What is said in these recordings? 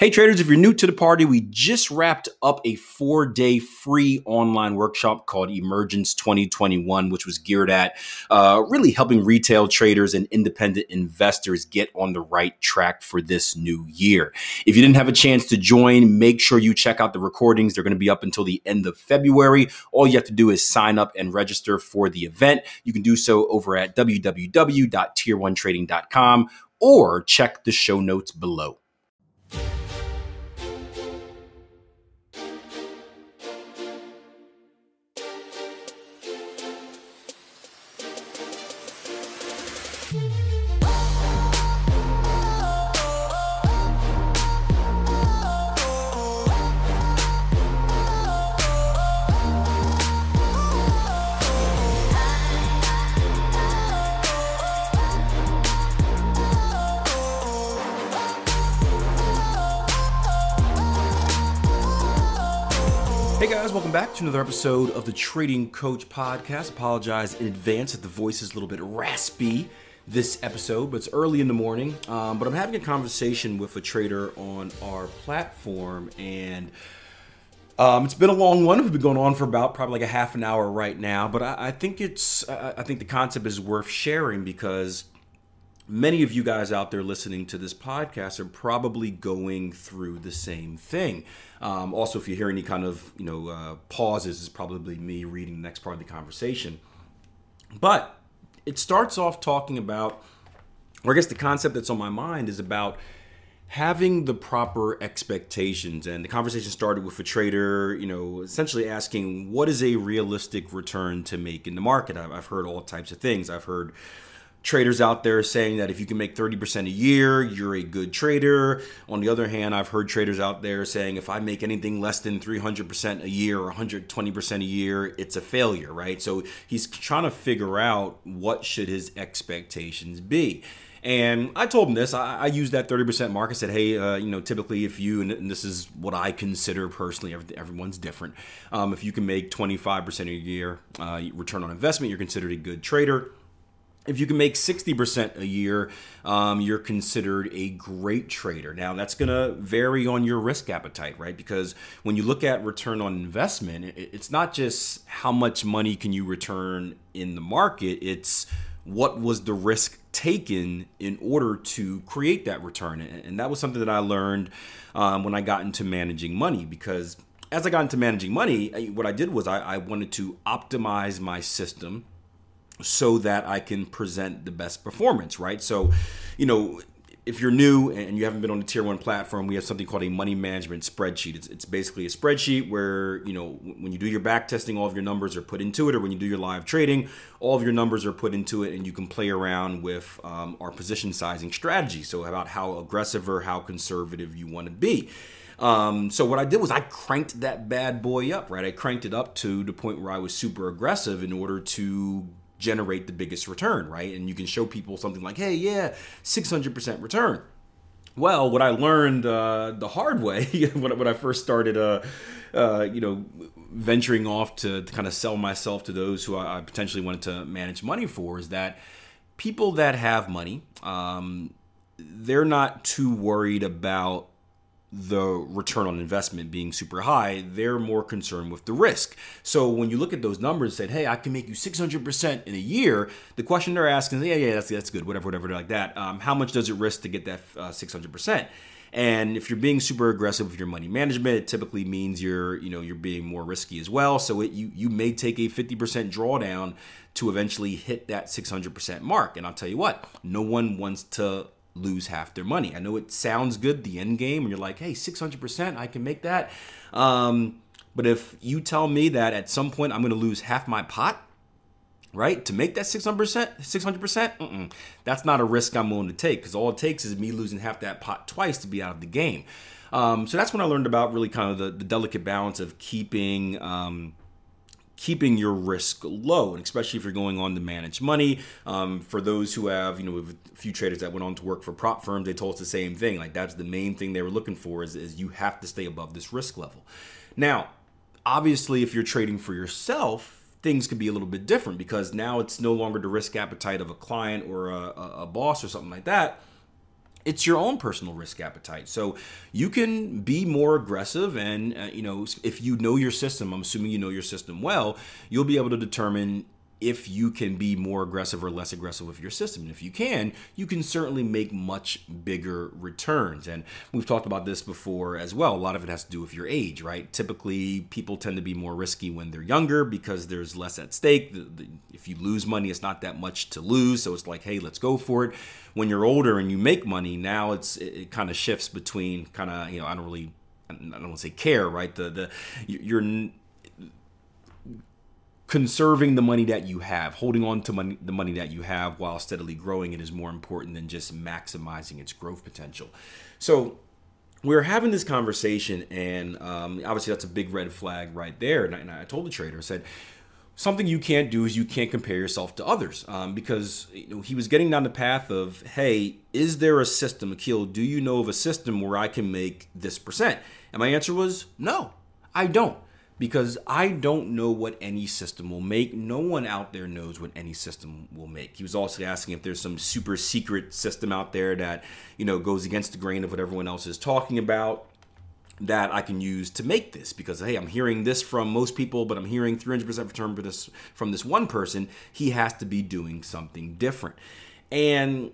Hey traders, if you're new to the party, we just wrapped up a four day free online workshop called Emergence 2021, which was geared at uh, really helping retail traders and independent investors get on the right track for this new year. If you didn't have a chance to join, make sure you check out the recordings. They're going to be up until the end of February. All you have to do is sign up and register for the event. You can do so over at www.tier1trading.com or check the show notes below. Welcome back to another episode of the Trading Coach Podcast. Apologize in advance that the voice is a little bit raspy this episode, but it's early in the morning. Um, but I'm having a conversation with a trader on our platform, and um, it's been a long one. We've been going on for about probably like a half an hour right now, but I, I think it's I think the concept is worth sharing because many of you guys out there listening to this podcast are probably going through the same thing. Um, also, if you hear any kind of you know uh, pauses, it's probably me reading the next part of the conversation. But it starts off talking about, or I guess the concept that's on my mind is about having the proper expectations. And the conversation started with a trader, you know, essentially asking, what is a realistic return to make in the market? I've heard all types of things. I've heard traders out there saying that if you can make 30% a year, you're a good trader. On the other hand, I've heard traders out there saying if I make anything less than 300% a year or 120% a year, it's a failure, right? So he's trying to figure out what should his expectations be. And I told him this. I, I used that 30% mark. I said, hey, uh, you know, typically if you, and this is what I consider personally, everyone's different. Um, if you can make 25% a year uh, return on investment, you're considered a good trader if you can make 60% a year, um, you're considered a great trader. Now, that's going to vary on your risk appetite, right? Because when you look at return on investment, it's not just how much money can you return in the market, it's what was the risk taken in order to create that return. And that was something that I learned um, when I got into managing money because as I got into managing money, what I did was I, I wanted to optimize my system so that I can present the best performance, right? So, you know, if you're new and you haven't been on the tier one platform, we have something called a money management spreadsheet. It's, it's basically a spreadsheet where, you know, when you do your back testing, all of your numbers are put into it, or when you do your live trading, all of your numbers are put into it, and you can play around with um, our position sizing strategy. So, about how aggressive or how conservative you want to be. Um, so what I did was I cranked that bad boy up, right? I cranked it up to the point where I was super aggressive in order to generate the biggest return, right? And you can show people something like, hey, yeah, 600% return. Well, what I learned uh, the hard way when, when I first started, uh, uh, you know, venturing off to, to, kind of sell myself to those who I potentially wanted to manage money for is that people that have money, um, they're not too worried about the return on investment being super high, they're more concerned with the risk. So when you look at those numbers and said, hey, I can make you 600% in a year, the question they're asking is, yeah, yeah, that's, that's good, whatever, whatever, like that. Um, how much does it risk to get that uh, 600%? And if you're being super aggressive with your money management, it typically means you're, you know, you're being more risky as well. So it, you you may take a 50% drawdown to eventually hit that 600% mark. And I'll tell you what, no one wants to lose half their money. I know it sounds good, the end game, and you're like, hey, 600%, I can make that. Um, but if you tell me that at some point I'm going to lose half my pot, right? To make that 600%, 600%, that's not a risk I'm willing to take because all it takes is me losing half that pot twice to be out of the game. Um, so that's when I learned about really kind of the, the delicate balance of keeping um, keeping your risk low, and especially if you're going on to manage money. Um, for those who have, you know, a few traders that went on to work for prop firms, they told us the same thing. Like that's the main thing they were looking for is, is you have to stay above this risk level. Now, obviously, if you're trading for yourself, things could be a little bit different because now it's no longer the risk appetite of a client or a, a boss or something like that it's your own personal risk appetite. So you can be more aggressive, and uh, you know if you know your system, I'm assuming you know your system well, you'll be able to determine if you can be more aggressive or less aggressive with your system. And if you can, you can certainly make much bigger returns. And we've talked about this before as well. A lot of it has to do with your age, right? Typically, people tend to be more risky when they're younger because there's less at stake. If you lose money, it's not that much to lose. So it's like, hey, let's go for it. When you're older and you make money, now it's it, it kind of shifts between kind of, you know, I don't really I don't want to say care, right? The the you're conserving the money that you have, holding on to money, the money that you have while steadily growing it is more important than just maximizing its growth potential. So we are having this conversation, and um, obviously that's a big red flag right there. And I, and I, told the trader, I said, something you can't do is you can't compare yourself to others um, because you know, he was getting down the path of, hey, is there a system, Akil? Do you know of a system where I can make this percent? And my answer was no, I don't because I don't know what any system will make. No one out there knows what any system will make. He was also asking if there's some super secret system out there that, you know, goes against the grain of what everyone else is talking about that I can use to make this because hey, I'm hearing this from most people, but I'm hearing 300% return for this from this one person. He has to be doing something different. And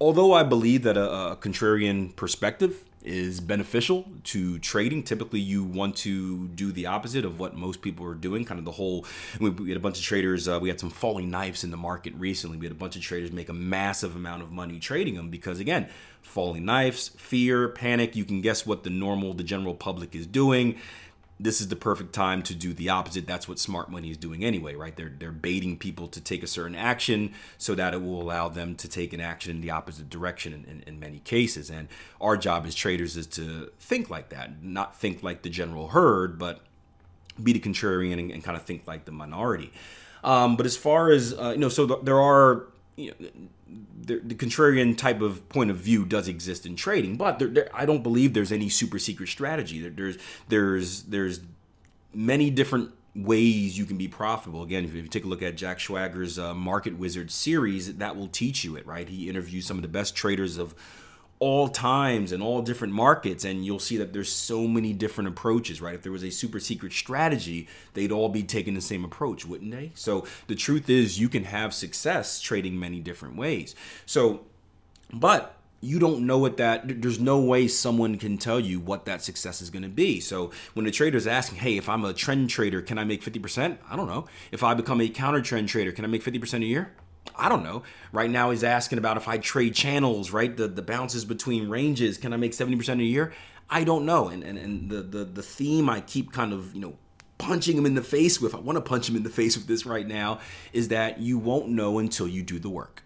although I believe that a, a contrarian perspective is beneficial to trading. Typically, you want to do the opposite of what most people are doing. Kind of the whole. We, had a bunch of traders. Uh, we had some falling knives in the market recently. We had a bunch of traders make a massive amount of money trading them because, again, falling knives, fear, panic. You can guess what the normal, the general public is doing this is the perfect time to do the opposite. That's what smart money is doing anyway, right? They're they're baiting people to take a certain action so that it will allow them to take an action in the opposite direction in, in, in, many cases. And our job as traders is to think like that, not think like the general herd, but be the contrarian and, and kind of think like the minority. Um, but as far as uh, you know, so th- there are you know, the, the, contrarian type of point of view does exist in trading, but there, there, I don't believe there's any super secret strategy. There, there's there's there's many different ways you can be profitable. Again, if you take a look at Jack Schwager's uh, Market Wizard series, that will teach you it. Right? He interviews some of the best traders of all times and all different markets and you'll see that there's so many different approaches right? If there was a super secret strategy they'd all be taking the same approach wouldn't they? So the truth is you can have success trading many different ways. So but you don't know what that there's no way someone can tell you what that success is going to be. So when the trader is asking hey if i'm a trend trader can i make 50% i don't know. If i become a counter trend trader can i make 50% a year I don't know. Right now, he's asking about if I trade channels, right? The the bounces between ranges. Can I make 70% a year? I don't know. And, and, and the, the, the theme I keep kind of, you know, punching him in the face with, I want to punch him in the face with this right now, is that you won't know until you do the work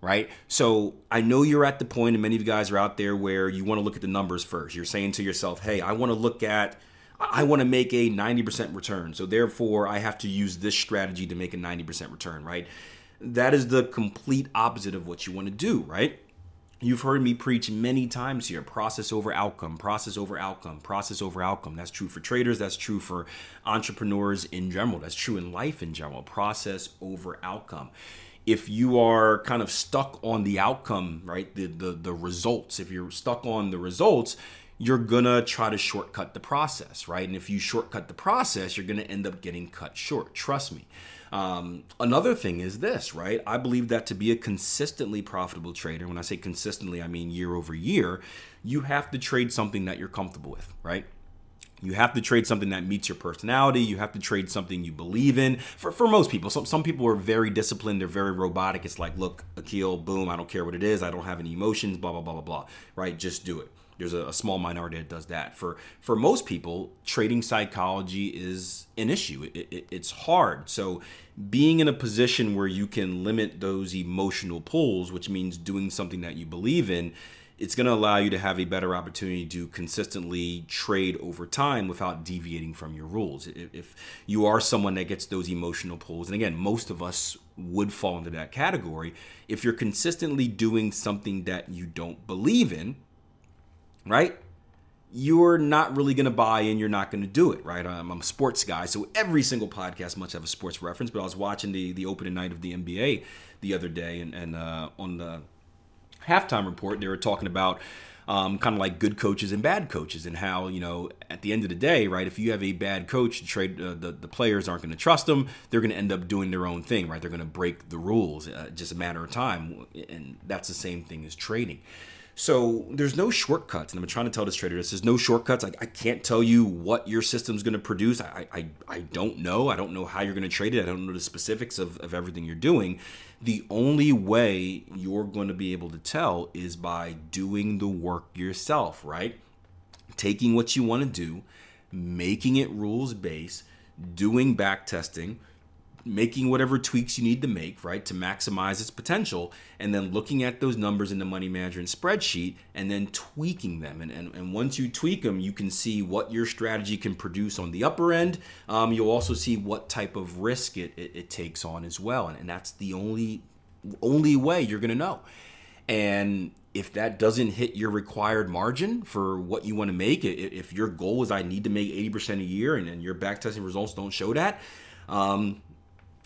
right? So I know you're at the point, and many of you guys are out there where you want to look at the numbers first. You're saying to yourself, hey, I want to look at, I want to make a 90% return. So therefore, I have to use this strategy to make a 90% return, right? That is the complete opposite of what you want to do, right? You've heard me preach many times here process over outcome, process over outcome, process over outcome. That's true for traders, that's true for entrepreneurs in general, that's true in life in general. Process over outcome. If you are kind of stuck on the outcome, right, the, the, the results, if you're stuck on the results, you're gonna try to shortcut the process, right? And if you shortcut the process, you're gonna end up getting cut short. Trust me. Um, another thing is this, right? I believe that to be a consistently profitable trader, when I say consistently, I mean year over year, you have to trade something that you're comfortable with, right? You have to trade something that meets your personality. You have to trade something you believe in. For, for most people, some, some people are very disciplined. They're very robotic. It's like, look, Akil, boom, I don't care what it is. I don't have any emotions, blah, blah, blah, blah, blah, right? Just do it. There's a, a, small minority that does that. For for most people, trading psychology is an issue. It, it, it's hard. So being in a position where you can limit those emotional pulls, which means doing something that you believe in, it's going to allow you to have a better opportunity to consistently trade over time without deviating from your rules. If you are someone that gets those emotional pulls, and again, most of us would fall into that category, if you're consistently doing something that you don't believe in, right? You're not really going to buy in. You're not going to do it, right? I'm, I'm, a sports guy, so every single podcast must have a sports reference. But I was watching the the opening night of the NBA the other day, and, and uh, on the halftime report, they were talking about um, kind of like good coaches and bad coaches, and how you know at the end of the day, right? If you have a bad coach, trade uh, the the players aren't going to trust them. They're going to end up doing their own thing, right? They're going to break the rules. Uh, just a matter of time, and that's the same thing as trading. So there's no shortcuts, and I'm trying to tell this trader this. There's no shortcuts. I, I can't tell you what your system's going to produce. I, I I don't know. I don't know how you're going to trade it. I don't know the specifics of, of everything you're doing. The only way you're going to be able to tell is by doing the work yourself, right? Taking what you want to do, making it rules based, doing back testing, making whatever tweaks you need to make, right, to maximize its potential, and then looking at those numbers in the money management spreadsheet and then tweaking them. And, and, and once you tweak them, you can see what your strategy can produce on the upper end. Um, you'll also see what type of risk it, it, it takes on as well. And, and that's the only only way you're going to know. And if that doesn't hit your required margin for what you want to make, it if your goal is I need to make 80% a year and, and your backtesting results don't show that, um,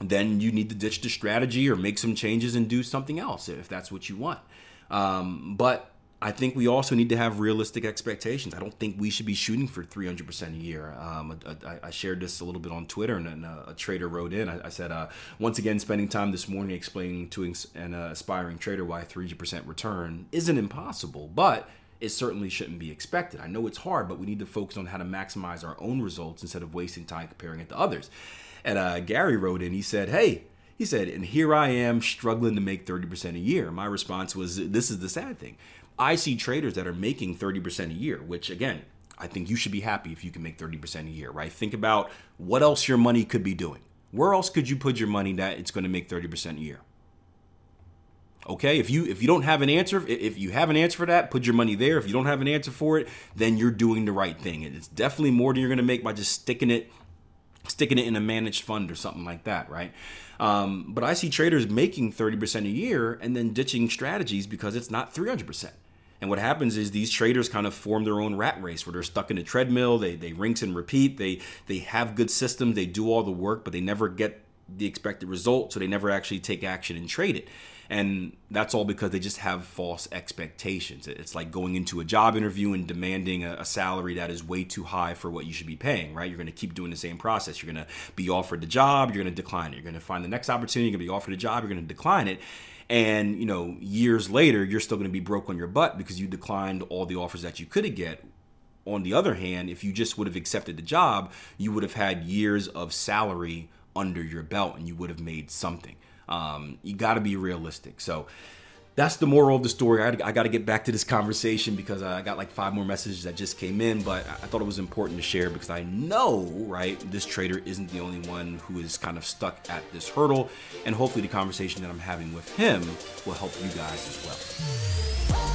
then you need to ditch the strategy or make some changes and do something else if that's what you want. Um, but I think we also need to have realistic expectations. I don't think we should be shooting for 300% a year. Um, I, I, shared this a little bit on Twitter, and, a, a trader wrote in. I, I said, uh, once again, spending time this morning explaining to an uh, aspiring trader why 300% return isn't impossible, but it certainly shouldn't be expected. I know it's hard, but we need to focus on how to maximize our own results instead of wasting time comparing it to others. And uh, Gary wrote in, he said, Hey, he said, and here I am struggling to make 30% a year. My response was, This is the sad thing. I see traders that are making 30% a year, which again, I think you should be happy if you can make 30% a year, right? Think about what else your money could be doing. Where else could you put your money that it's going to make 30% a year? Okay, if you if you don't have an answer, if you have an answer for that, put your money there. If you don't have an answer for it, then you're doing the right thing. It's definitely more than you're going to make by just sticking it sticking it in a managed fund or something like that, right? Um, but I see traders making 30% a year and then ditching strategies because it's not 300%. And what happens is these traders kind of form their own rat race where they're stuck in a treadmill. They they rinse and repeat. They they have good systems. They do all the work, but they never get the expected result. So they never actually take action and trade it. And that's all because they just have false expectations. It's like going into a job interview and demanding a, a, salary that is way too high for what you should be paying, right? You're going to keep doing the same process. You're going to be offered the job, you're going to decline it. You're going to find the next opportunity, you're going to be offered a job, you're going to decline it. And, you know, years later, you're still going to be broke on your butt because you declined all the offers that you could have get on the other hand, if you just would have accepted the job, you would have had years of salary under your belt and you would have made something. Um, you got to be realistic. So that's the moral of the story. I, I got to get back to this conversation because I got like five more messages that just came in, but I thought it was important to share because I know, right, this trader isn't the only one who is kind of stuck at this hurdle. And hopefully, the conversation that I'm having with him will help you guys as well.